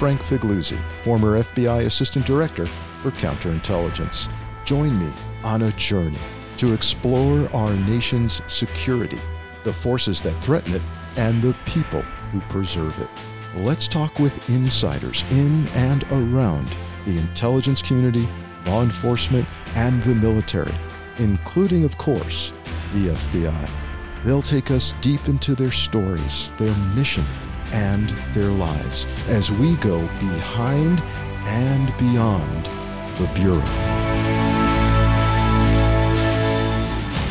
Frank Figliuzzi, former FBI Assistant Director for Counterintelligence. Join me on a journey to explore our nation's security, the forces that threaten it, and the people who preserve it. Let's talk with insiders in and around the intelligence community, law enforcement, and the military, including, of course, the FBI. They'll take us deep into their stories, their mission, and their lives as we go behind and beyond the Bureau.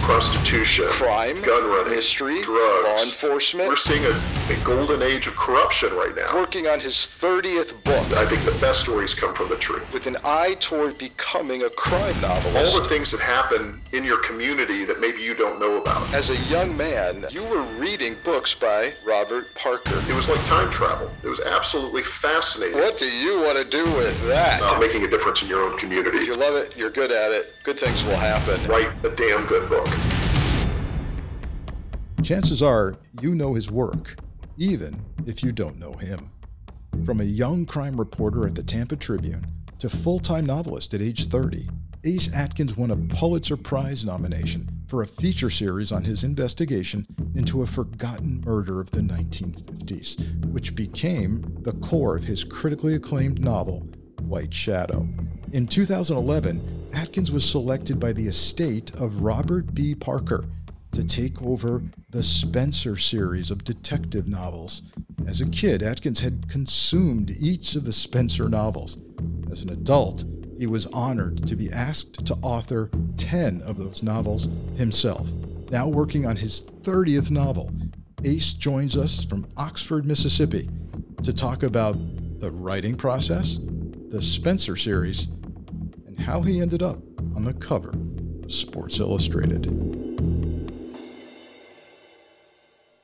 Prostitution, crime, gun running, history, drugs, law enforcement. We're seeing a, a golden age of corruption right now. Working on his 30th book. I think the best stories come from the truth. With an eye toward becoming a crime novelist. All the things that happen in your community that maybe you don't know about. As a young man, you were reading books by Robert Parker. It was like time travel. It was absolutely fascinating. What do you want to do with that? Uh, making a difference in your own community. If you love it, you're good at it, good things will happen. Write a damn good book. Chances are you know his work, even if you don't know him. From a young crime reporter at the Tampa Tribune to full time novelist at age 30, Ace Atkins won a Pulitzer Prize nomination for a feature series on his investigation into a forgotten murder of the 1950s, which became the core of his critically acclaimed novel, White Shadow. In 2011, Atkins was selected by the estate of Robert B. Parker to take over the Spenser series of detective novels. As a kid, Atkins had consumed each of the Spenser novels. As an adult, he was honored to be asked to author 10 of those novels himself. Now working on his 30th novel, Ace joins us from Oxford, Mississippi to talk about the writing process, the Spenser series, and how he ended up on the cover of Sports Illustrated.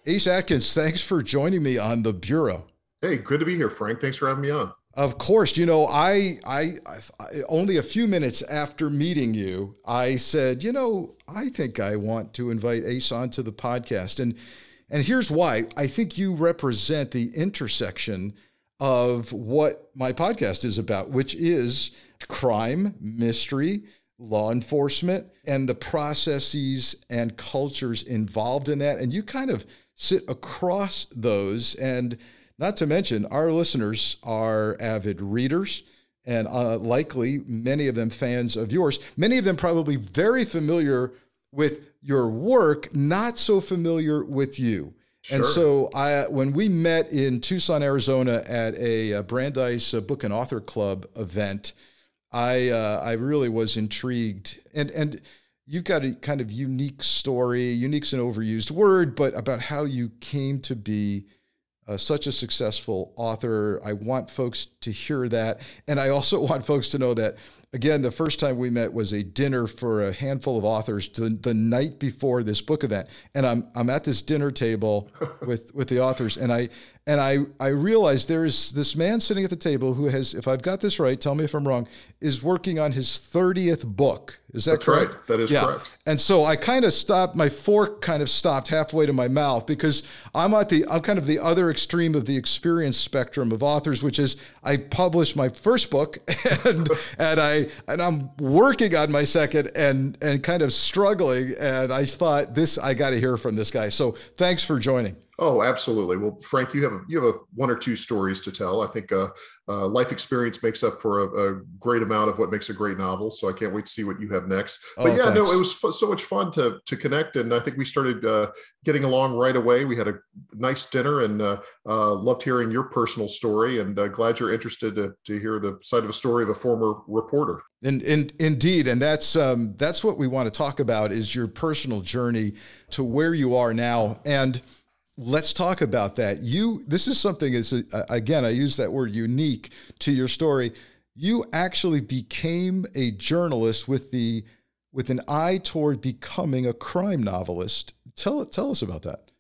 Ace Atkins, thanks for joining me on the Bureau. Hey, good to be here, Frank. Thanks for having me on. Of course, you know, I, I, I, only a few minutes after meeting you, I said, you know, I think I want to invite Ace onto the podcast, and and here's why. I think you represent the intersection of what my podcast is about, which is crime, mystery, law enforcement, and the processes and cultures involved in that, and you kind of sit across those. And not to mention, our listeners are avid readers and uh, likely many of them fans of yours. Many of them probably very familiar with your work, not so familiar with you. Sure. And so, I, when we met in Tucson, Arizona, at a, Brandeis Book and Author Club event, I uh, I really was intrigued. And and you've got a kind of unique story. Unique's an overused word, but about how you came to be uh, such a successful author. I want folks to hear that. And I also want folks to know that, again, the first time we met was a dinner for a handful of authors the, the night before this book event. And I'm, I'm at this dinner table with, with the authors, and I, and I, I realized there is this man sitting at the table who has, if I've got this right, tell me if I'm wrong, is working on his 30th book. Is that That's correct? Right. That is yeah. correct. And so I kind of stopped, my fork kind of stopped halfway to my mouth because I'm at the, I'm kind of the other extreme of the experience spectrum of authors, which is I published my first book and, and I, and I'm working on my second and, and kind of struggling. And I thought this, I got to hear from this guy. So thanks for joining. Oh, absolutely. Well, Frank, you have a, you have a one or two stories to tell. I think uh, uh, life experience makes up for a, a, great amount of what makes a great novel. So I can't wait to see what you have next. But oh, yeah, thanks. no, it was f- so much fun to to connect, and I think we started uh, getting along right away. We had a nice dinner, and uh, uh, loved hearing your personal story. And uh, glad you're interested to, to hear the side of a story of a former reporter. And, and indeed, and that's um, that's what we want to talk about is your personal journey to where you are now, and Let's talk about that. You, this is something is again, I use that word unique to your story. You actually became a journalist with the with an eye toward becoming a crime novelist. Tell tell us about that.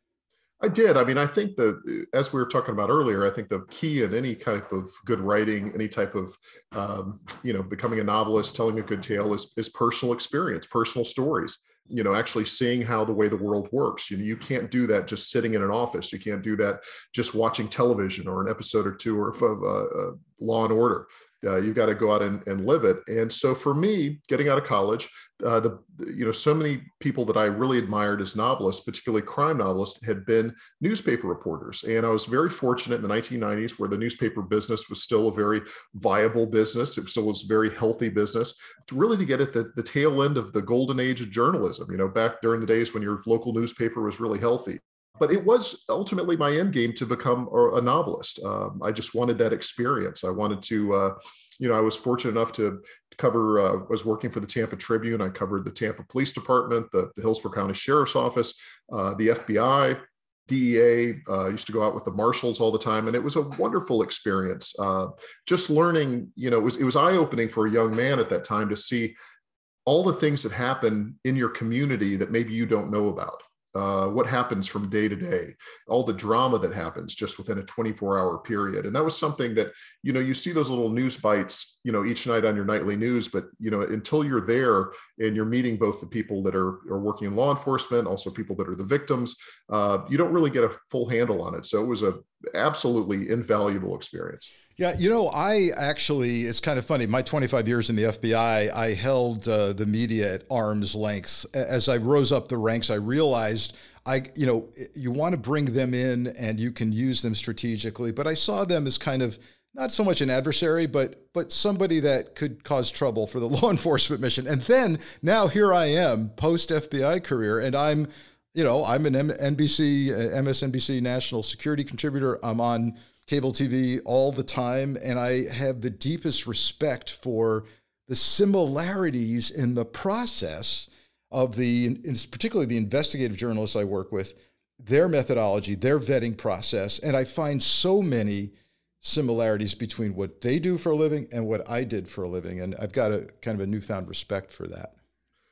I did. I mean, I think that as we were talking about earlier, I think the key in any type of good writing, any type of, um, you know, becoming a novelist, telling a good tale is, is personal experience, personal stories. You know actually seeing how the way the world works. You know you can't do that just sitting in an office. You can't do that just watching television or an episode or two or of uh, uh, law and order uh, you've got to go out and, and live it. And so for me, getting out of college, uh, the you know so many people that I really admired as novelists, particularly crime novelists, had been newspaper reporters. And I was very fortunate in the 1990s, where the newspaper business was still a very viable business. It still was a very healthy business. To really to get at the, the tail end of the golden age of journalism. You know, back during the days when your local newspaper was really healthy but it was ultimately my end game to become a novelist. Um, I just wanted that experience. I wanted to, uh, you know, I was fortunate enough to cover. Uh, was working for the Tampa Tribune. I covered the Tampa Police Department, the, the Hillsborough County Sheriff's Office, uh, the FBI, DEA. Uh, used to go out with the marshals all the time, and it was a wonderful experience. Uh, just learning, you know, it was it was eye opening for a young man at that time to see all the things that happen in your community that maybe you don't know about uh, what happens from day to day, all the drama that happens just within a 24 hour period. And that was something that, you know, you see those little news bites, you know, each night on your nightly news, but, you know, until you're there and you're meeting both the people that are, are working in law enforcement, also people that are the victims, uh, you don't really get a full handle on it. So it was a absolutely invaluable experience. Yeah, you know, I actually, it's kind of funny. My 25 years in the FBI, I held uh, the media at arm's length. As I rose up the ranks, I realized I, you know, you want to bring them in and you can use them strategically, but I saw them as kind of not so much an adversary, but but somebody that could cause trouble for the law enforcement mission. And then now here I am, post FBI career, and I'm, you know, I'm an NBC, uh, MSNBC national security contributor. I'm on cable TV all the time, and I have the deepest respect for the similarities in the process of the, particularly the investigative journalists I work with, their methodology, their vetting process, and I find so many similarities between what they do for a living and what I did for a living, and I've got a kind of a newfound respect for that.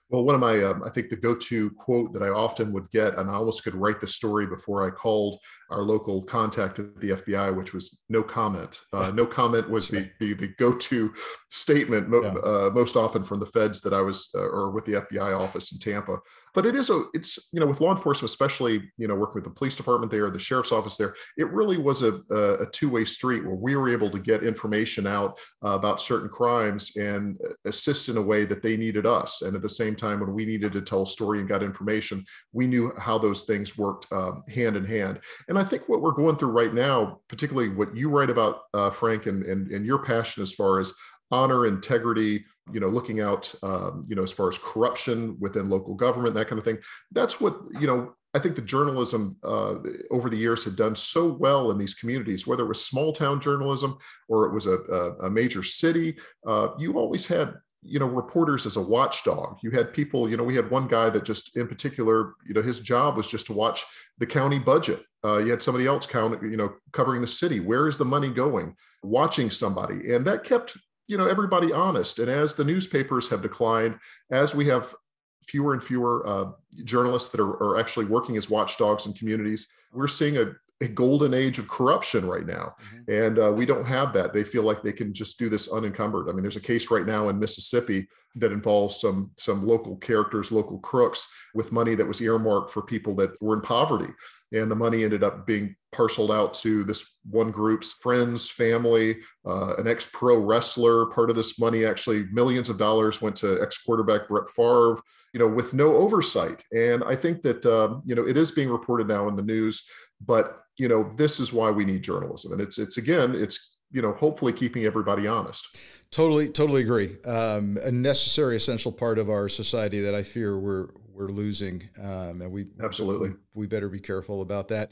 Well, one of my, um, I think the go-to quote that I often would get, and I almost could write the story before I called our local contact at the FBI, which was "no comment." Uh, no comment was the, the, the go-to statement mo- yeah. uh, most often from the feds that I was, uh, or with the FBI office in Tampa but it is a it's you know with law enforcement especially you know working with the police department there the sheriff's office there it really was a, a two-way street where we were able to get information out uh, about certain crimes and assist in a way that they needed us. And at the same time when we needed to tell a story and got information we knew how those things worked um, hand in hand. And i think what we're going through right now particularly what you write about uh, frank and, and and your passion as far as honor integrity you know looking out um, you know as far as corruption within local government that kind of thing. That's what you know i think the journalism uh, over the years had done so well in these communities whether it was small town journalism or it was a, a, a major city. Uh, you always had you know reporters as a watchdog. You had people you know we had one guy that just in particular you know his job was just to watch the county budget. Uh, you had somebody else count you know covering the city. Where is the money going? Watching somebody. And that kept you know everybody honest. And as the newspapers have declined as we have fewer and fewer uh, journalists that are, are, actually working as watchdogs in communities we're seeing a, a golden age of corruption right now mm-hmm. and uh, we don't have that they feel like they can just do this unencumbered i mean there's a case right now in mississippi that involves some some local characters local crooks with money that was earmarked for people that were in poverty and the money ended up being parceled out to this one group's friends, family, uh, an ex pro wrestler. Part of this money, actually, millions of dollars went to ex quarterback Brett Favre, you know, with no oversight. And I think that, um, you know, it is being reported now in the news, but, you know, this is why we need journalism. And it's, it's again, it's, you know, hopefully keeping everybody honest. Totally, totally agree. Um, a necessary, essential part of our society that I fear we're we're losing, um, and we absolutely we better be careful about that.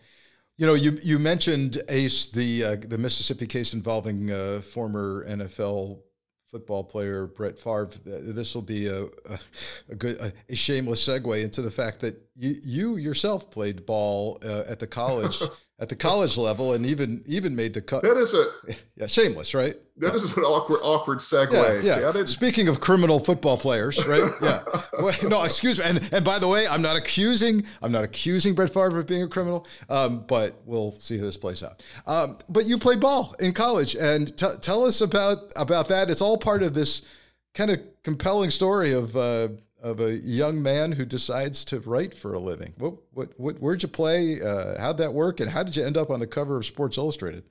You know, you you mentioned Ace, the uh, the Mississippi case involving uh, former NFL football player Brett Favre. This will be a, a, a good a, a, shameless segue into the fact that you you yourself played ball uh, at the college at the college level and even even made the cut. That is a yeah shameless, right? That is an awkward awkward segue. Yeah, yeah. yeah Speaking of criminal football players, right? Yeah. well, no, excuse me. And and by the way, I'm not accusing I'm not accusing Brett Favre of being a criminal, um, but we'll see how this plays out. Um, but you played ball in college, and t- tell us about about that. It's all part of this kind of compelling story of. Uh, of a young man who decides to write for a living. What, what, what where'd you play? Uh, how'd that work? And how did you end up on the cover of Sports Illustrated?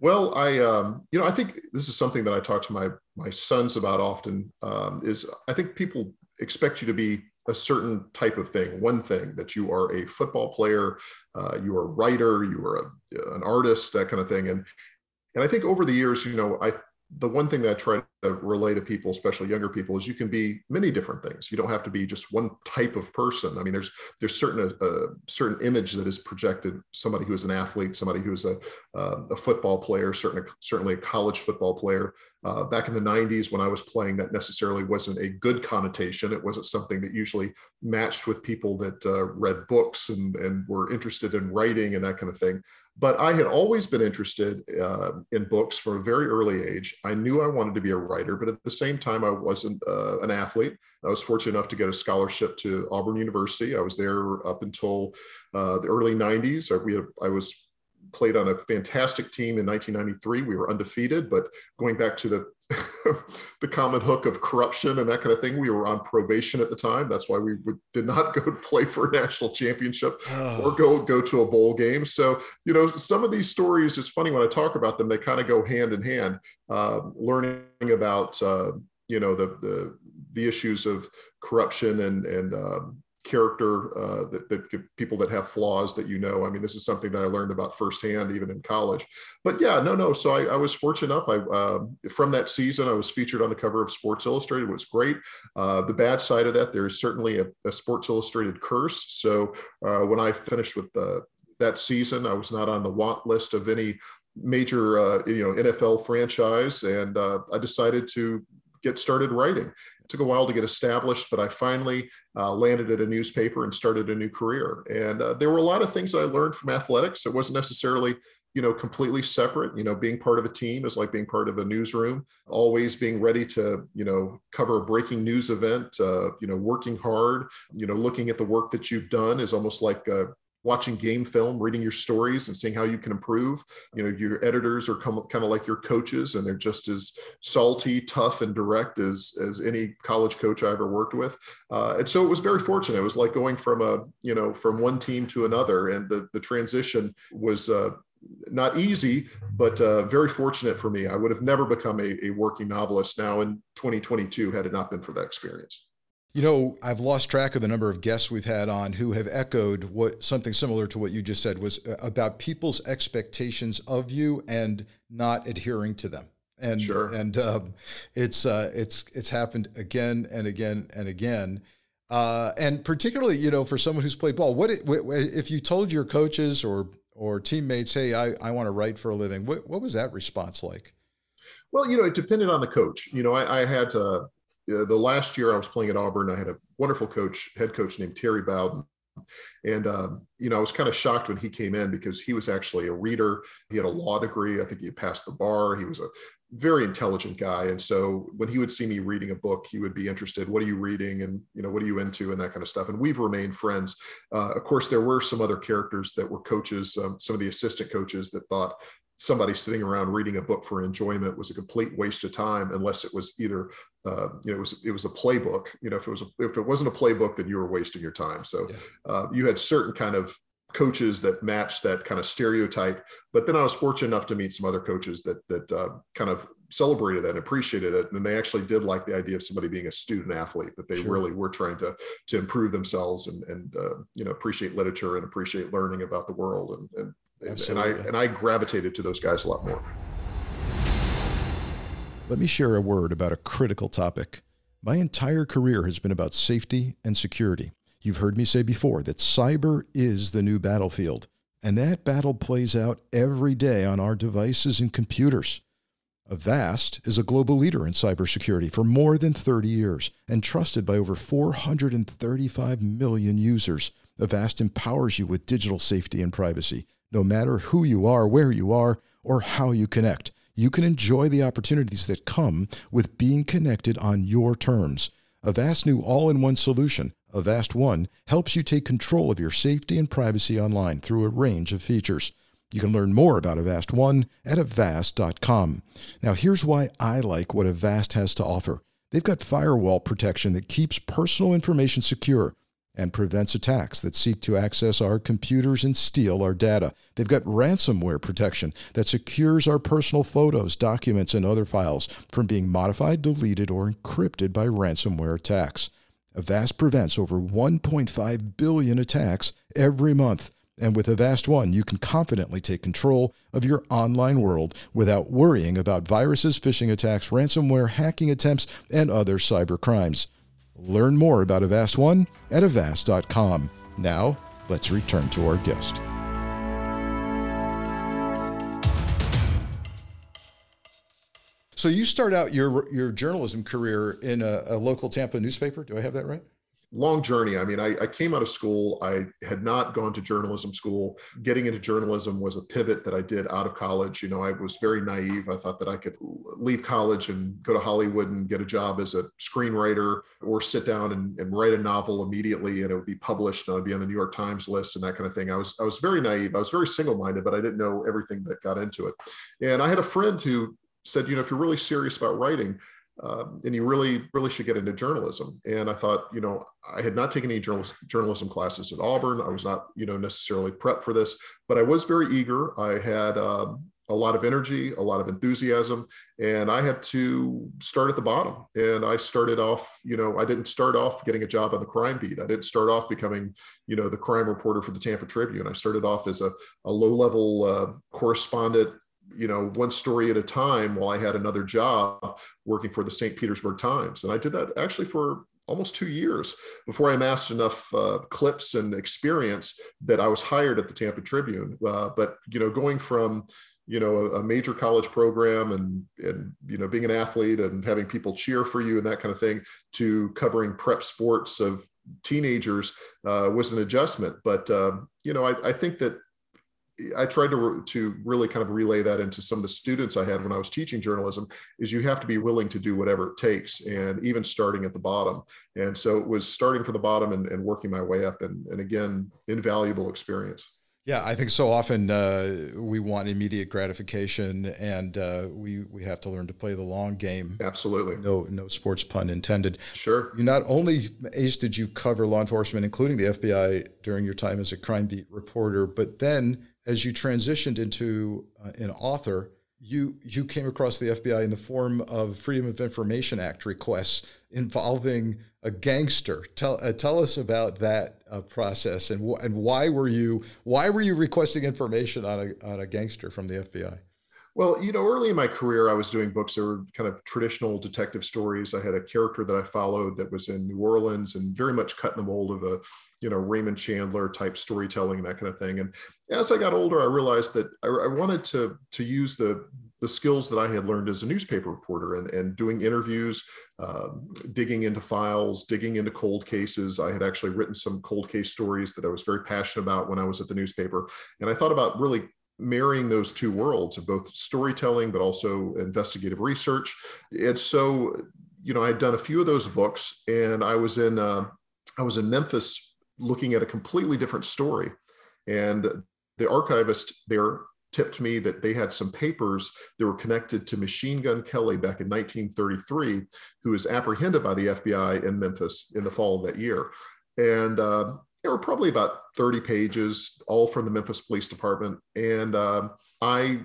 Well, I, um, you know, I think this is something that I talk to my my sons about often. Um, is I think people expect you to be a certain type of thing, one thing that you are a football player, uh, you are a writer, you are a, an artist, that kind of thing. And and I think over the years, you know, I the one thing that I try to relay to people, especially younger people, is you can be many different things. You don't have to be just one type of person. I mean, there's there's certain a, uh, certain image that is projected. Somebody who is an athlete, somebody who is a uh, a football player, certainly certainly a college football player. Uh, back in the 90s, when I was playing, that necessarily wasn't a good connotation. It wasn't something that usually matched with people that uh, read books and and were interested in writing and that kind of thing. But I had always been interested uh, in books from a very early age. I knew I wanted to be a writer, but at the same time, I wasn't uh, an athlete. I was fortunate enough to get a scholarship to Auburn University. I was there up until uh, the early 90s. I, we had, I was played on a fantastic team in 1993. We were undefeated, but going back to the the common hook of corruption and that kind of thing, we were on probation at the time. That's why we would, did not go to play for a national championship oh. or go go to a bowl game. So you know, some of these stories. It's funny when I talk about them; they kind of go hand in hand. Uh, learning about uh, you know the the the issues of corruption and and um, character uh, that, that people that have flaws that you know. I mean, this is something that I learned about firsthand, even in college. But yeah, no, no. So I, I was fortunate enough. I uh, from that season, I was featured on the cover of Sports Illustrated. It was great. Uh, the bad side of that, there is certainly a, a Sports Illustrated curse. So uh, when I finished with the, that season, I was not on the want list of any major uh, you know NFL franchise, and uh, I decided to get started writing. It took a while to get established, but I finally uh, landed at a newspaper and started a new career. And uh, there were a lot of things I learned from athletics. It wasn't necessarily you know completely separate you know being part of a team is like being part of a newsroom always being ready to you know cover a breaking news event uh, you know working hard you know looking at the work that you've done is almost like uh, watching game film, reading your stories and seeing how you can improve. You know, your editors are kind of like your coaches and they're just as salty, tough, and direct as, as any college coach I ever worked with. Uh, and so it was very fortunate. It was like going from a, you know, from one team to another. And the, the transition was, uh, not easy, but uh, very fortunate for me. I would have never become a, a working novelist now in 2022 had it not been for that experience. You know, I've lost track of the number of guests we've had on who have echoed what something similar to what you just said was uh, about people's expectations of you and not adhering to them. And sure. and um, it's uh, it's it's happened again and again and again. Uh, and particularly, you know, for someone who's played ball, what if you told your coaches or or teammates, "Hey, I, I want to write for a living"? What what was that response like? Well, you know, it depended on the coach. You know, I, I had uh, uh, the last year I was playing at Auburn, I had a wonderful coach, head coach named Terry Bowden. And, um, you know, I was kind of shocked when he came in because he was actually a reader. He had a law degree. I think he passed the bar. He was a very intelligent guy. And so when he would see me reading a book, he would be interested. What are you reading? And, you know, what are you into? And that kind of stuff. And we've remained friends. Uh, of course, there were some other characters that were coaches, um, some of the assistant coaches that thought, somebody sitting around reading a book for enjoyment was a complete waste of time unless it was either uh, you know it was it was a playbook you know if it was a, if it wasn't a playbook then you were wasting your time so yeah. uh, you had certain kind of coaches that matched that kind of stereotype but then i was fortunate enough to meet some other coaches that that uh, kind of celebrated that and appreciated it and they actually did like the idea of somebody being a student athlete that they sure. really were trying to to improve themselves and and uh, you know appreciate literature and appreciate learning about the world and, and Absolutely. And I and I gravitated to those guys a lot more. Let me share a word about a critical topic. My entire career has been about safety and security. You've heard me say before that cyber is the new battlefield, and that battle plays out every day on our devices and computers. Avast is a global leader in cybersecurity for more than 30 years and trusted by over 435 million users. Avast empowers you with digital safety and privacy no matter who you are, where you are, or how you connect. You can enjoy the opportunities that come with being connected on your terms. Avast new all in one solution, Avast One, helps you take control of your safety and privacy online through a range of features. You can learn more about Avast One at avast.com. Now, here's why I like what Avast has to offer. They've got firewall protection that keeps personal information secure and prevents attacks that seek to access our computers and steal our data. They've got ransomware protection that secures our personal photos, documents, and other files from being modified, deleted, or encrypted by ransomware attacks. Avast prevents over 1.5 billion attacks every month. And with Avast One, you can confidently take control of your online world without worrying about viruses, phishing attacks, ransomware, hacking attempts, and other cyber crimes. Learn more about Avast One at avast.com. Now, let's return to our guest. So you start out your your journalism career in a, a local Tampa newspaper. Do I have that right? Long journey. I mean, I, I, came out of school. I had not gone to journalism school. Getting into journalism was a pivot that I did out of college. You know, I was very naive. I thought that I could leave college and go to Hollywood and get a job as a screenwriter or sit down and, and write a novel immediately and it would be published and I'd be on the New York Times list and that kind of thing. I was I was very naive. I was very single-minded, but I didn't know everything that got into it. And I had a friend who said, you know, if you're really serious about writing, um, and you really really should get into journalism. And i thought you know i had not taken any journalism, classes at auburn. I was not you know necessarily prepped for this but i was very eager. I had um, a lot of energy a lot of enthusiasm and i had to start at the bottom. And i started off you know i didn't start off getting a job on the crime beat. I didn't start off becoming you know the crime reporter for the tampa tribune. I started off as a, a low level uh, correspondent you know, one story at a time while I had another job working for the St. Petersburg Times. And I did that actually for almost two years before I amassed enough uh, clips and experience that I was hired at the Tampa Tribune. Uh, but, you know, going from, you know, a, a, major college program and, and, you know, being an athlete and having people cheer for you and that kind of thing to covering prep sports of teenagers uh, was an adjustment. But, um, you know, I, I think that I tried to to really kind of relay that into some of the students I had when I was teaching journalism is you have to be willing to do whatever it takes and even starting at the bottom. And so it was starting from the bottom and, and working my way up and, and again, invaluable experience. Yeah, I think so often uh, we want immediate gratification, and uh, we we have to learn to play the long game. Absolutely. No no sports pun intended. Sure. You not only Ace did you cover law enforcement, including the FBI, during your time as a crime beat reporter, but then as you transitioned into uh, an author, you you came across the FBI in the form of Freedom of Information Act requests involving a gangster. Tell uh, tell us about that uh, process and wh- and why were you why were you requesting information on a on a gangster from the FBI? Well, you know, early in my career, I was doing books that were kind of traditional detective stories. I had a character that I followed that was in New Orleans and very much cut in the mold of a, you know, Raymond Chandler type storytelling and that kind of thing. And as I got older, I realized that I, I wanted to to use the the skills that I had learned as a newspaper reporter and, and doing interviews, um, digging into files, digging into cold cases. I had actually written some cold case stories that I was very passionate about when I was at the newspaper. And I thought about really marrying those two worlds of both storytelling but also investigative research. And so you know i had done a few of those books and i was in uh, i was in memphis looking at a completely different story. And the archivist there tipped me that they had some papers that were connected to machine gun kelly back in 1933 who was apprehended by the fbi in memphis in the fall of that year. And uh, there were probably about 30 pages, all from the Memphis Police Department. And uh, I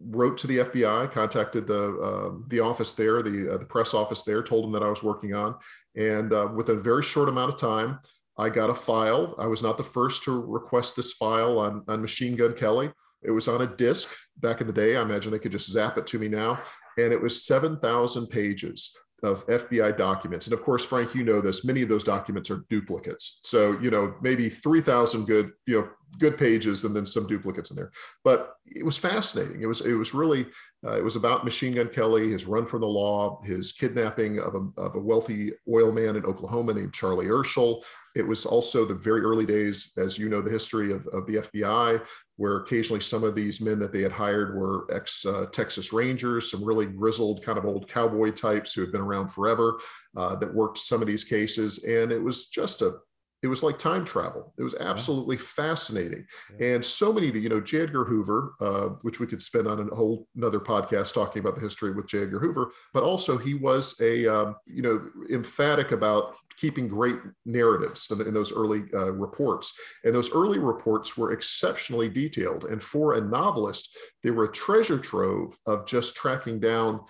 wrote to the FBI, contacted the uh, the office there, the uh, the press office there, told them that I was working on, and uh, within a very short amount of time, I got a file. I was not the first to request this file on on Machine Gun Kelly. It was on a disc back in the day. I imagine they could just zap it to me now, and it was 7,000 pages of FBI documents. And of course, Frank, you know this, many of those documents are duplicates. So, you know, maybe 3,000 good, you know, good pages and then some duplicates in there. But it was fascinating. It was, it was really, uh, it was about Machine Gun Kelly, his run from the law, his kidnapping of a, of a wealthy oil man in Oklahoma named Charlie Urschel. It was also the very early days, as you know, the history of, of the FBI, where occasionally some of these men that they had hired were ex uh, Texas Rangers, some really grizzled kind of old cowboy types who had been around forever uh, that worked some of these cases. And it was just a it was like time travel. It was absolutely fascinating. Yeah. And so many, you know, J. Edgar Hoover, uh, which we could spend on a whole another podcast talking about the history with J. Edgar Hoover, but also he was a, um, you know, emphatic about keeping great narratives in, in those early uh, reports. And those early reports were exceptionally detailed. And for a novelist, they were a treasure trove of just tracking down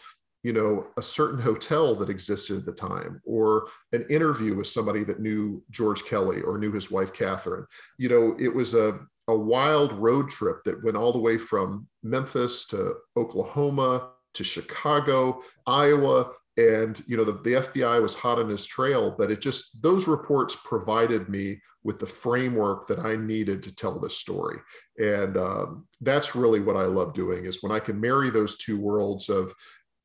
you know, a certain hotel that existed at the time, or an interview with somebody that knew George Kelly or knew his wife Catherine. You know, it was a a wild road trip that went all the way from Memphis to Oklahoma to Chicago, Iowa, and you know the, the FBI was hot on his trail. But it just those reports provided me with the framework that I needed to tell this story, and um, that's really what I love doing is when I can marry those two worlds of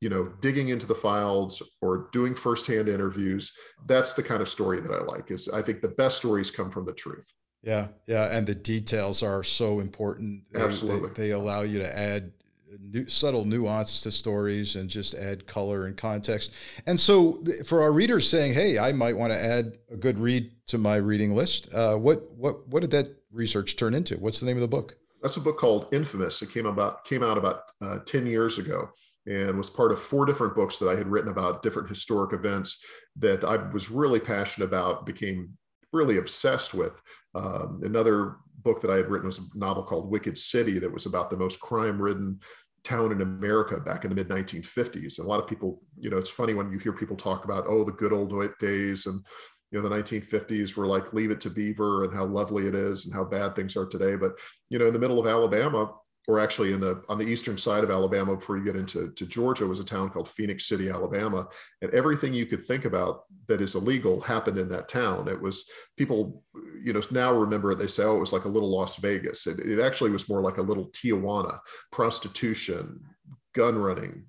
you know digging into the files or doing firsthand interviews that's the kind of story that i like is i think the best stories come from the truth. Yeah yeah and the details are so important. Absolutely they, they allow you to add new, subtle nuance to stories and just add color and context. And so for our readers saying hey i might want to add a good read to my reading list uh, what what what did that research turn into? What's the name of the book? That's a book called infamous. It came about came out about uh, 10 years ago and was part of four different books that I had written about different historic events that I was really passionate about, became really obsessed with. Um, another book that I had written was a novel called Wicked City that was about the most crime ridden town in America back in the mid 1950s. And a lot of people, you know, it's funny when you hear people talk about, oh, the good old days and you know the 1950s were like leave it to beaver and how lovely it is and how bad things are today but you know in the middle of alabama or actually in the on the eastern side of Alabama before you get into to Georgia was a town called Phenix City, Alabama, and everything you could think about that is illegal happened in that town. It was people, you know, now remember they say, oh, it was like a little Las Vegas. It, it actually was more like a little Tijuana, prostitution, gun running,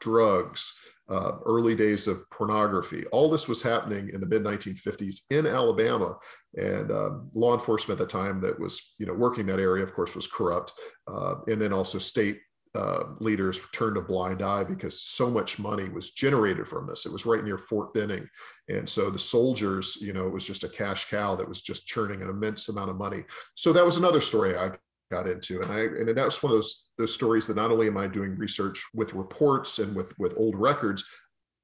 drugs, uh, early days of pornography. All this was happening in the mid 1950s in Alabama, and um, law enforcement at the time that was you know working that area, of course, was corrupt, uh, and then also state. Uh, leaders turned a blind eye because so much money was generated from this. It was right near Fort Benning, and so the soldiers, you know, it was just a cash cow that was just churning an immense amount of money. So that was another story I got into. And i and that was one of those those stories that not only am i doing research with reports and with with old records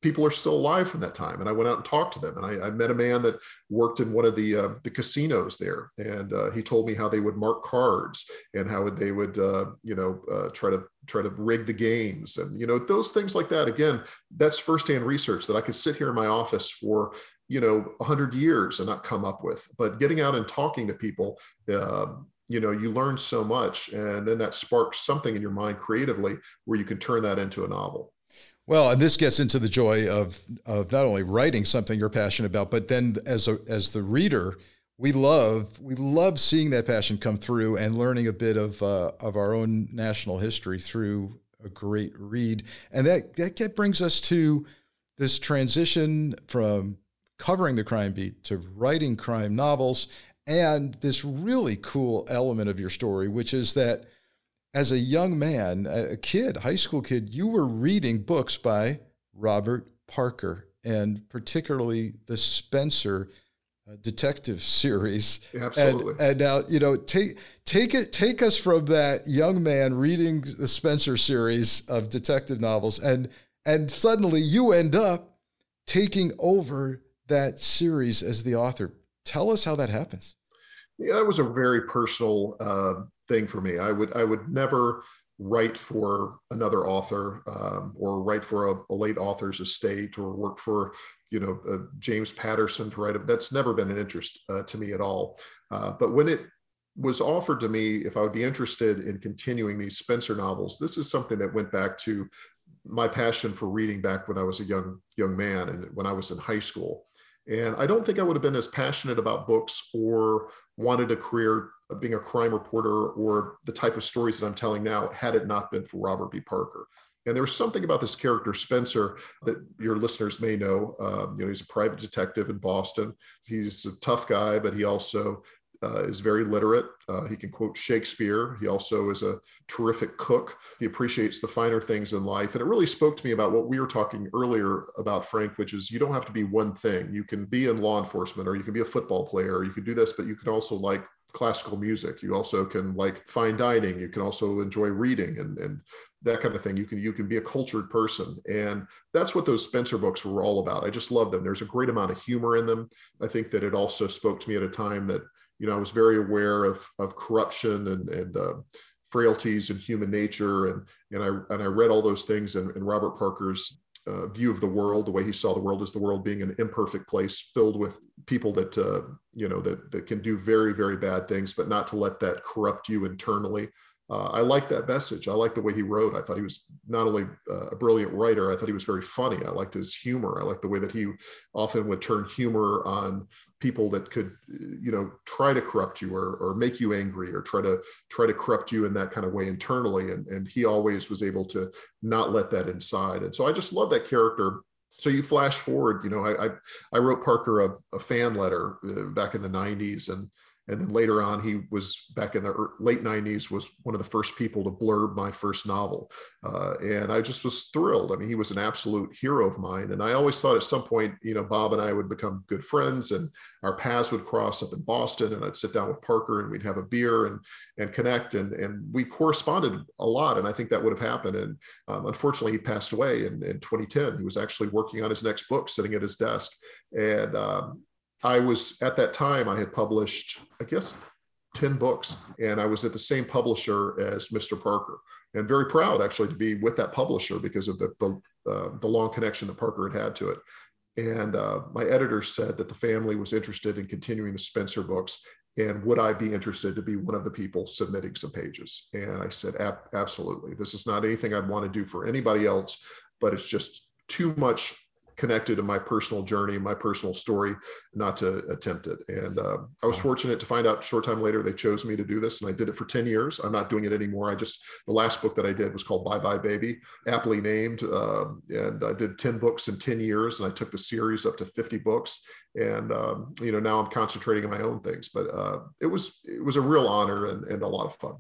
people are still alive from that time. And i went out and talked to them. And i, I met a man that worked in one of the uh, the casinos there. And uh, he told me how they would mark cards and how they would uh, you know uh, try to try to rig the games and you know those things like that. Again that's firsthand research that i could sit here in my office for you know 100 years and not come up with. But getting out and talking to people um, you know you learn so much and then that sparks something in your mind creatively where you can turn that into a novel. Well and this gets into the joy of of not only writing something you're passionate about but then as a as the reader we love we love seeing that passion come through and learning a bit of uh, of our own national history through a great read. And that that brings us to this transition from covering the crime beat to writing crime novels and this really cool element of your story, which is that as a young man, a kid, high school kid, you were reading books by Robert Parker, and particularly the Spenser uh, detective series. absolutely. And, and, now, you know, take take it take us from that young man reading the Spenser series of detective novels, and and suddenly you end up taking over that series as the author. Tell us how that happens yeah, that was a very personal uh, thing for me. I would I would never write for another author um, or write for a, a, late author's estate or work for you know uh, James Patterson to write it. That's never been an interest uh, to me at all. Uh, but when it was offered to me if I would be interested in continuing these Spenser novels, this is something that went back to my passion for reading back when I was a young young man and when I was in high school. And I don't think I would have been as passionate about books or wanted a career being a crime reporter or the type of stories that I'm telling now had it not been for Robert B. Parker. And there was something about this character, Spenser that your listeners may know. Um, you know, he's a private detective in Boston. He's a tough guy, but he also uh, is very literate. Uh, he can quote Shakespeare. He also is a terrific cook. He appreciates the finer things in life. And it really spoke to me about what we were talking earlier about, Frank, which is you don't have to be one thing. You can be in law enforcement or you can be a football player, or you can do this, but you can also like classical music. You also can like fine dining. You can also enjoy reading and, and that kind of thing. You can you can be a cultured person, and that's what those Spenser books were all about. I just love them. There's a great amount of humor in them. I think that it also spoke to me at a time that you know I was very aware of of corruption and and uh, frailties in human nature, and and I and I read all those things in, in Robert Parker's uh, view of the world, the way he saw the world as the world being an imperfect place filled with people that uh, you know that that can do very very bad things, but not to let that corrupt you internally uh, I like that message. I like the way he wrote. I thought he was not only uh, a brilliant writer, I thought he was very funny. I liked his humor. I liked the way that he often would turn humor on people that could, you know, try to corrupt you or, or make you angry or try to try to corrupt you in that kind of way internally. And, and he always was able to not let that inside. And so I just love that character so you flash forward you know i i, I wrote parker a, a fan letter uh, back in the 90s and and then later on he was back in the late 90s was one of the first people to blurb my first novel. Uh, and i just was thrilled. I mean he was an absolute hero of mine. And i always thought at some point you know bob and i would become good friends and our paths would cross up in boston and i'd sit down with parker and we'd have a beer and and connect. And and we corresponded a lot. And i think that would have happened. And um, unfortunately he passed away in, in 2010 he was actually working on his next book sitting at his desk. And um, I was at that time, I had published, I guess, 10 books, and I was at the same publisher as Mr. Parker. And very proud actually to be with that publisher because of the, the, uh, the long connection that Parker had had to it. And uh, my editor said that the family was interested in continuing the Spenser books. And would I be interested to be one of the people submitting some pages? And I said, absolutely. This is not anything I'd want to do for anybody else, but it's just too much connected to my personal journey, my personal story, not to attempt it. And uh, I was fortunate to find out short time later they chose me to do this, and I did it for ten years. I'm not doing it anymore. I just the last book that I did was called Bye Bye Baby, aptly named, uh, and I did ten books in ten years, and I took the series up to 50 books. And um, you know now I'm concentrating on my own things, but uh, it was it was a real honor and, and a lot of fun.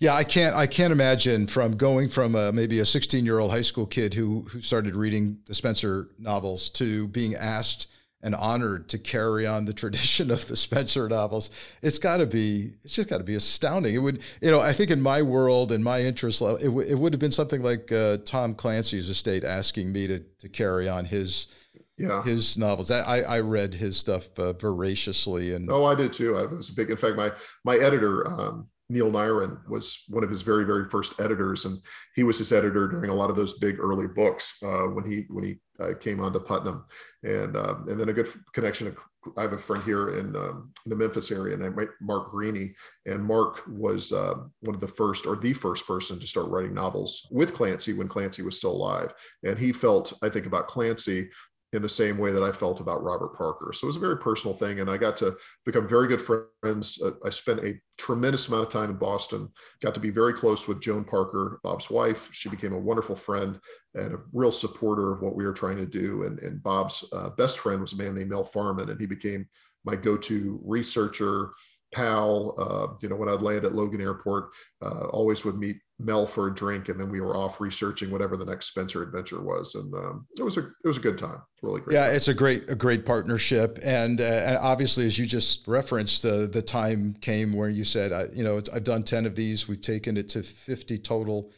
Yeah, I can't. I can't imagine from going from a, maybe a 16 year old high school kid who who started reading the Spenser novels to being asked and honored to carry on the tradition of the Spenser novels. It's got to be. It's just got to be astounding. It would. You know, I think in my world and my interest level, it, w- it would have been something like uh, Tom Clancy's estate asking me to to carry on his yeah. his novels. I, I read his stuff uh, voraciously, and oh, I did too. I was big. In fact, my my editor, um, Neil Nyren was one of his very very first editors, and he was his editor during a lot of those big early books uh, when he when he uh, came on to Putnam, and um, and then a good connection. I have a friend here in, um, in the Memphis area and named Mark Greaney, and Mark was uh, one of the first or the first person to start writing novels with Clancy when Clancy was still alive, and he felt I think about Clancy in the same way that I felt about Robert Parker. So it was a very personal thing. And I got to become very good friends. Uh, I spent a tremendous amount of time in Boston, got to be very close with Joan Parker, Bob's wife. She became a wonderful friend and a real supporter of what we were trying to do. And, and Bob's uh, best friend was a man named Mel Farman, and he became my go to researcher, pal. Uh, you know, when I'd land at Logan Airport, uh, always would meet Mel for a drink, and then we were off researching whatever the next Spenser adventure was, and um, it was a it was a good time, really great. Yeah, time. it's a great a great partnership, and, uh, and obviously, as you just referenced, uh, the time came where you said, I, you know, I've done ten of these, we've taken it to fifty total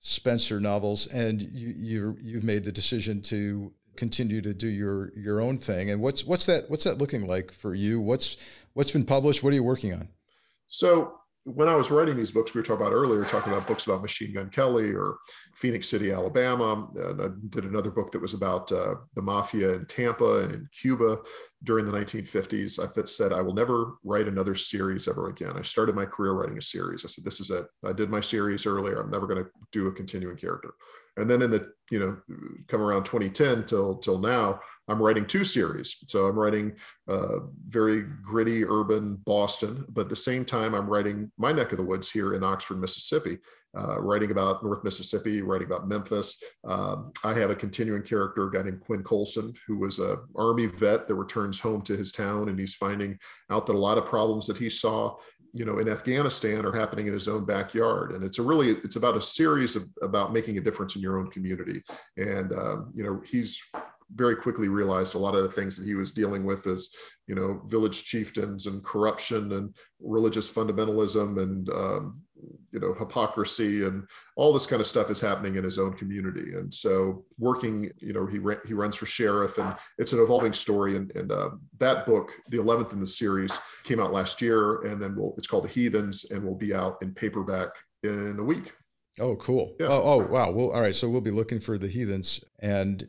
Spenser novels, and you you you've made the decision to continue to do your your own thing. And what's what's that what's that looking like for you? What's what's been published? What are you working on? So when I was writing these books, we were talking about earlier, talking about books about Machine Gun Kelly or Phenix City, Alabama. And I did another book that was about uh, the mafia in Tampa and Cuba during the 1950s. I said, I will never write another series ever again. I started my career writing a series. I said, this is it. I did my series earlier. I'm never going to do a continuing character. And then in the, you know, come around 2010 till till now, I'm writing two series. So I'm writing uh, very gritty urban Boston, but at the same time, I'm writing my neck of the woods here in Oxford, Mississippi. uh, writing about North Mississippi, writing about Memphis. Um, I have a continuing character, a guy named Quinn Colson, who was a Army vet that returns home to his town, and he's finding out that a lot of problems that he saw you know in afghanistan are happening in his own backyard. And it's a really it's about a series of about making a difference in your own community. And um, you know he's very quickly realized a lot of the things that he was dealing with as you know village chieftains and corruption and religious fundamentalism and um, you know hypocrisy and all this kind of stuff is happening in his own community and so working you know he he runs for sheriff and it's an evolving story and, and uh, that book the 11th in the series came out last year and then we'll, it's called the heathens and will be out in paperback in a week Oh, cool. Yeah. Oh, oh, wow. Well, all right. So we'll be looking for the heathens. And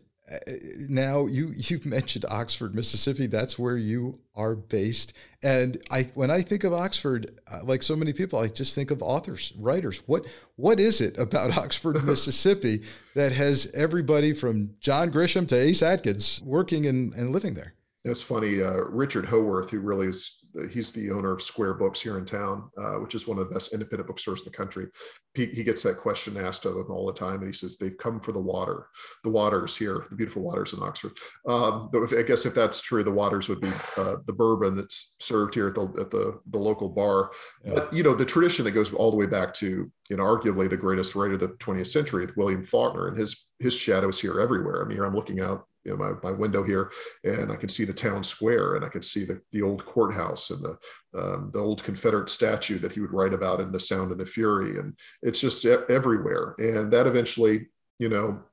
now you you've mentioned Oxford, Mississippi. That's where you are based. And I when I think of Oxford, uh, like so many people, I just think of authors, writers. What what is it about Oxford, Mississippi that has everybody from John Grisham to Ace Atkins working and, and living there? It's funny. Uh, Richard Howorth, who really is he's the owner of Square Books here in town, uh, which is one of the best independent bookstores in the country. He, he, gets that question asked of him all the time, and he says they've come for the water. The waters here, the beautiful waters in Oxford. Um, but I guess if that's true, the waters would be uh, the bourbon that's served here at the at the, the local bar. Yeah. But you know the tradition that goes all the way back to you know arguably the greatest writer of the 20th century, William Faulkner, and his his shadows here everywhere. I mean, here I'm looking out you know, my, my window here and I could see the town square and I could see the, the old courthouse and the, um, the old Confederate statue that he would write about in The Sound and the Fury. And it's just everywhere. And that eventually, you know,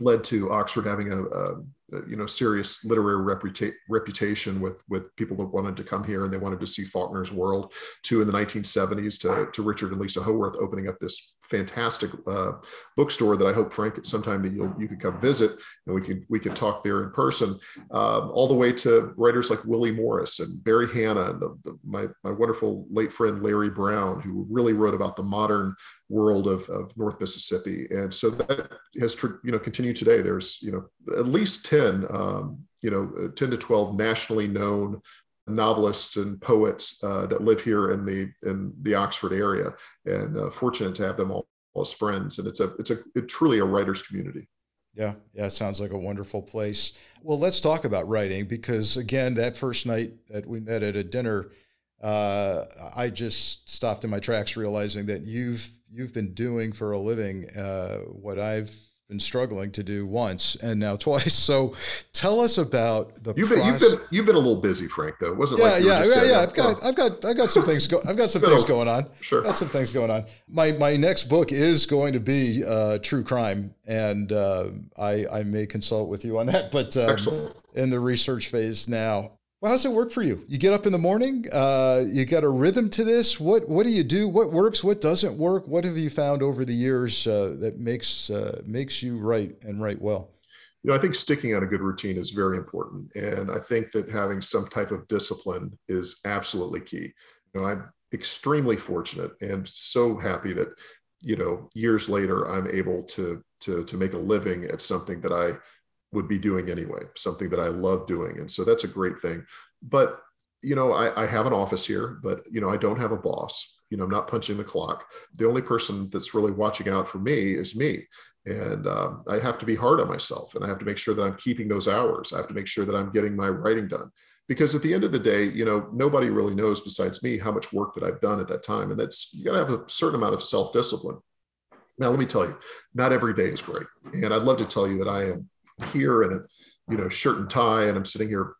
led to Oxford having a, a you know serious literary reputa- reputation with with people that wanted to come here and they wanted to see Faulkner's World. To in the 1970s to to Richard and Lisa Howorth opening up this fantastic uh, bookstore that I hope Frank at some time that you you could come visit and we could we could talk there in person. Um, all the way to writers like Willie Morris and Barry Hannah and the, the, my my wonderful late friend Larry Brown, who really wrote about the modern world of, of North Mississippi. And so that has you know continued today. There's you know at least ten um, you know 10 to 12 nationally known novelists and poets uh, that live here in the in the Oxford area, and uh, fortunate to have them all, all, as friends. And it's a it's a it, truly a writers community. Yeah, yeah, it sounds like a wonderful place. Well, let's talk about writing because again, that first night that we met at a dinner, uh, I just stopped in my tracks, realizing that you've you've been doing for a living uh, what I've been struggling to do once and now twice. So tell us about the you've been, process. you've been you've been a little busy, Frank. Though wasn't yeah, like yeah, yeah, yeah. I've got oh. I've got I've got some things go, I've got some things going on. Sure, got some things going on. My my next book is going to be uh, true crime, and uh, I I may consult with you on that, but um, in the research phase now. Well, does it work for you? You get up in the morning. Uh, you got a rhythm to this. What What do you do? What works? What doesn't work? What have you found over the years uh, that makes uh, makes you write and write well? You know, I think sticking on a good routine is very important, and I think that having some type of discipline is absolutely key. You know, I'm extremely fortunate and so happy that you know years later I'm able to to to make a living at something that I would be doing anyway, something that I love doing. And so that's a great thing. But, you know, I, I have an office here, but, you know, I don't have a boss. You know, I'm not punching the clock. The only person that's really watching out for me is me. And um, I have to be hard on myself and I have to make sure that I'm keeping those hours. I have to make sure that I'm getting my writing done. Because at the end of the day, you know, nobody really knows besides me how much work that I've done at that time. And that's, you got to have a certain amount of self discipline. Now, let me tell you, not every day is great. And I'd love to tell you that I am here in a you know shirt and tie and i'm sitting here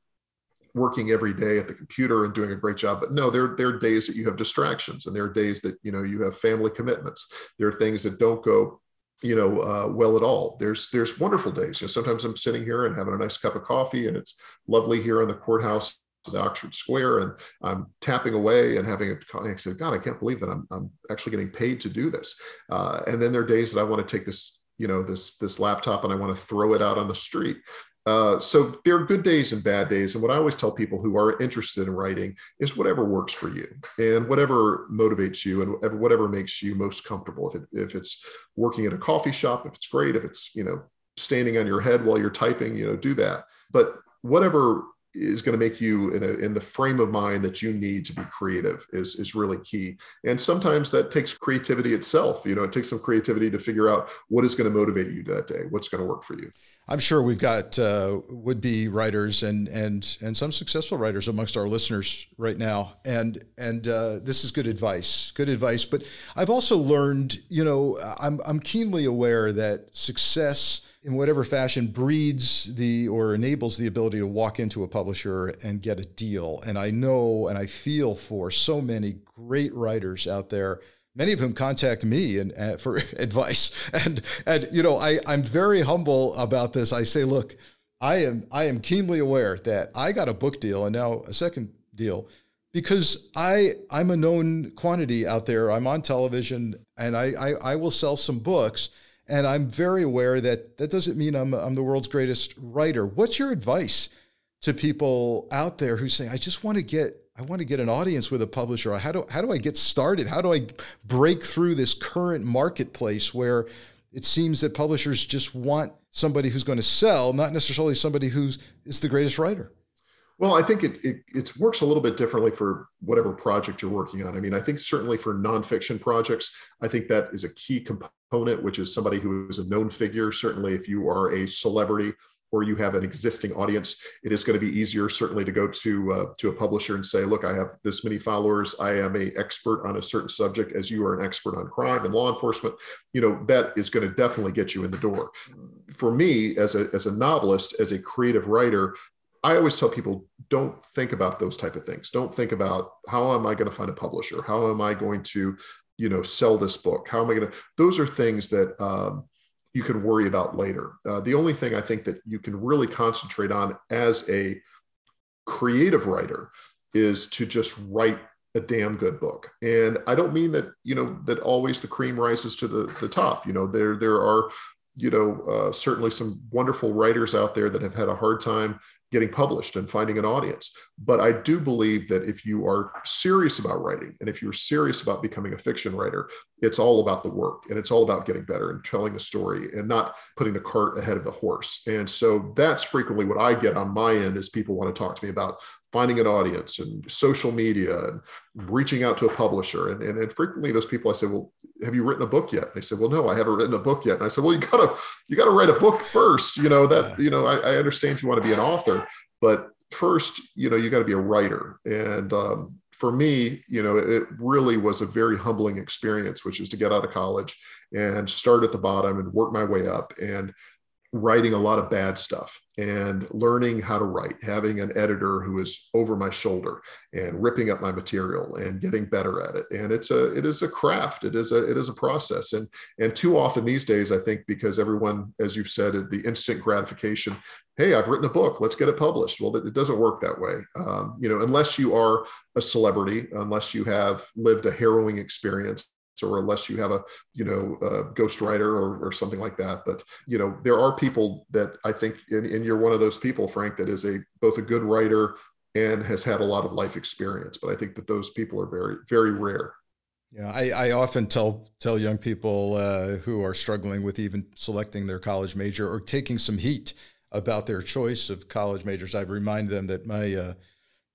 working every day at the computer and doing a great job but no there, there are days that you have distractions and there are days that you know you have family commitments there are things that don't go you know uh, well at all there's there's wonderful days you know sometimes i'm sitting here and having a nice cup of coffee and it's lovely here in the courthouse the Oxford Square, and I'm tapping away and having a. I said, God, I can't believe that I'm, I'm actually getting paid to do this. Uh, and then there are days that I want to take this you know this this laptop and i want to throw it out on the street. Uh, so there are good days and bad days and what i always tell people who are interested in writing is whatever works for you and whatever motivates you and whatever makes you most comfortable. If, it, if it's working at a coffee shop if it's great if it's you know standing on your head while you're typing you know do that. But whatever is going to make you in, a, in the frame of mind that you need to be creative is, is really key. And sometimes that takes creativity itself. You know, it takes some creativity to figure out what is going to motivate you that day, what's going to work for you. I'm sure we've got uh, would-be writers and and and some successful writers amongst our listeners right now, and and uh, this is good advice, good advice. But I've also learned, you know, I'm I'm keenly aware that success in whatever fashion breeds the or enables the ability to walk into a publisher and get a deal. And I know and I feel for so many great writers out there. Many of whom contact me and uh, for advice, and and you know I I'm very humble about this. I say, look, I am I am keenly aware that I got a book deal and now a second deal because I I'm a known quantity out there. I'm on television and I, I, I will sell some books and I'm very aware that that doesn't mean I'm, I'm the world's greatest writer. What's your advice to people out there who say, I just want to get, I want to get an audience with a publisher. How do, how do I get started? How do I break through this current marketplace where it seems that publishers just want somebody who's going to sell, not necessarily somebody who's is the greatest writer? Well, I think it, it, it works a little bit differently for whatever project you're working on. I mean, I think certainly for nonfiction projects, I think that is a key component, which is somebody who is a known figure. Certainly, if you are a celebrity or you have an existing audience, it is going to be easier certainly to go to uh, to a publisher and say, "Look, I have this many followers. I am a expert on a certain subject, as you are an expert on crime and law enforcement." You know, that is going to definitely get you in the door. For me, as a as a novelist, as a creative writer, I always tell people don't think about those type of things. Don't think about how am I going to find a publisher? How am I going to, you know, sell this book? How am I going to? Those are things that um, you can worry about later. Uh, the only thing I think that you can really concentrate on as a creative writer is to just write a damn good book. And I don't mean that you know that always the cream rises to the the top. You know, there there are you know, uh, certainly some wonderful writers out there that have had a hard time getting published and finding an audience. But I do believe that if you are serious about writing and if you're serious about becoming a fiction writer, it's all about the work and it's all about getting better and telling a story and not putting the cart ahead of the horse. And so that's frequently what I get on my end is people want to talk to me about finding an audience and social media and reaching out to a publisher. And, and, and, frequently those people, I say, well, have you written a book yet? And they said, well, no, I haven't written a book yet. And I said, well, you gotta, you gotta write a book first. You know, that, you know, I, I understand you want to be an author, but first, you know, you got to be a writer. And um, for me, you know, it really was a very humbling experience, which is to get out of college and start at the bottom and work my way up. And writing a lot of bad stuff and learning how to write, having an editor who is over my shoulder and ripping up my material and getting better at it. And it's a it is a craft. It is a it is a process. And and too often these days, I think because everyone, as you've said, the instant gratification. Hey, I've written a book. Let's get it published. Well, it doesn't work that way. Um, you know, unless you are a celebrity, unless you have lived a harrowing experience or unless you have a you know a ghostwriter or, or something like that but you know there are people that i think and, and you're one of those people frank that is a both a good writer and has had a lot of life experience but i think that those people are very very rare yeah, I, I often tell tell young people uh, who are struggling with even selecting their college major or taking some heat about their choice of college majors. I remind them that my uh,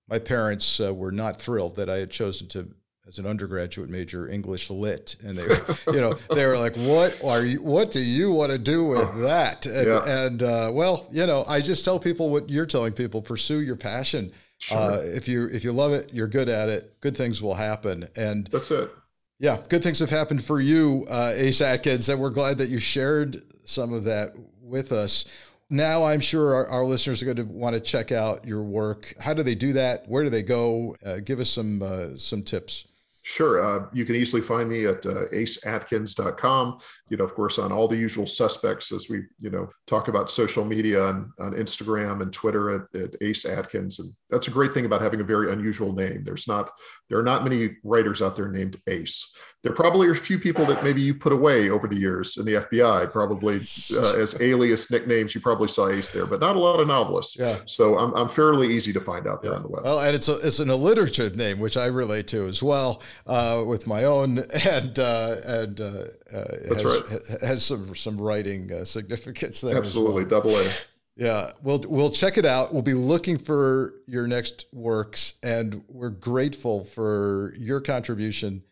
my parents uh, were not thrilled that I had chosen to as an undergraduate major English lit, and they, you know, they were like, "What are you? What do you want to do with that?" And, yeah. and uh, well, you know, I just tell people what you're telling people: pursue your passion. Sure. Uh, if you if you love it, you're good at it. Good things will happen, and that's it. Yeah, good things have happened for you, uh, Ace Atkins, and we're glad that you shared some of that with us. Now, I'm sure our, our listeners are going to want to check out your work. How do they do that? Where do they go? Uh, give us some uh, some tips. Sure. Uh, you can easily find me at uh, aceatkins.com. You know, of course, on all the usual suspects as we, you know, talk about social media on, on Instagram and Twitter at, at Ace Atkins. And that's a great thing about having a very unusual name. There's not, there are not many writers out there named Ace there probably are a few people that maybe you put away over the years in the FBI, probably uh, as alias nicknames. You probably saw Ace there, but not a lot of novelists. Yeah. So I'm, I'm fairly easy to find out there yeah. on the web. Well, and it's a, it's an alliterative name, which I relate to as well uh, with my own, and uh, and uh, that's has, right. has some some writing uh, significance there. Absolutely, well. double A. Yeah, we'll we'll check it out. We'll be looking for your next works, and we're grateful for your contribution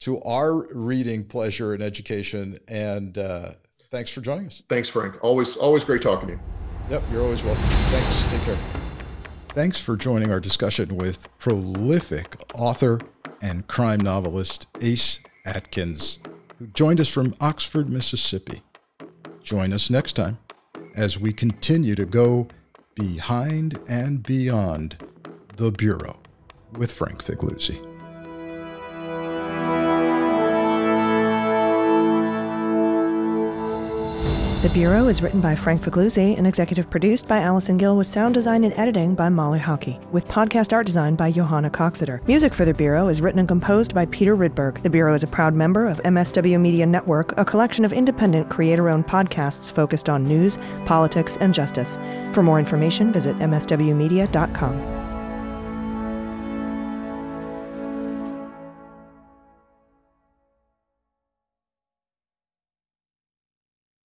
to our reading pleasure and education. And uh, thanks for joining us. Thanks, Frank. Always always great talking to you. Yep, you're always welcome. Thanks. Take care. Thanks for joining our discussion with prolific author and crime novelist Ace Atkins, who joined us from Oxford, Mississippi. Join us next time as we continue to go behind and beyond the Bureau with Frank Figliuzzi. The Bureau is written by Frank Figliuzzi and executive produced by Allison Gill with sound design and editing by Molly Hockey, with podcast art design by Johanna Coxeter. Music for The Bureau is written and composed by Peter Rydberg. The Bureau is a proud member of MSW Media Network, a collection of independent creator-owned podcasts focused on news, politics, and justice. For more information, visit mswmedia.com.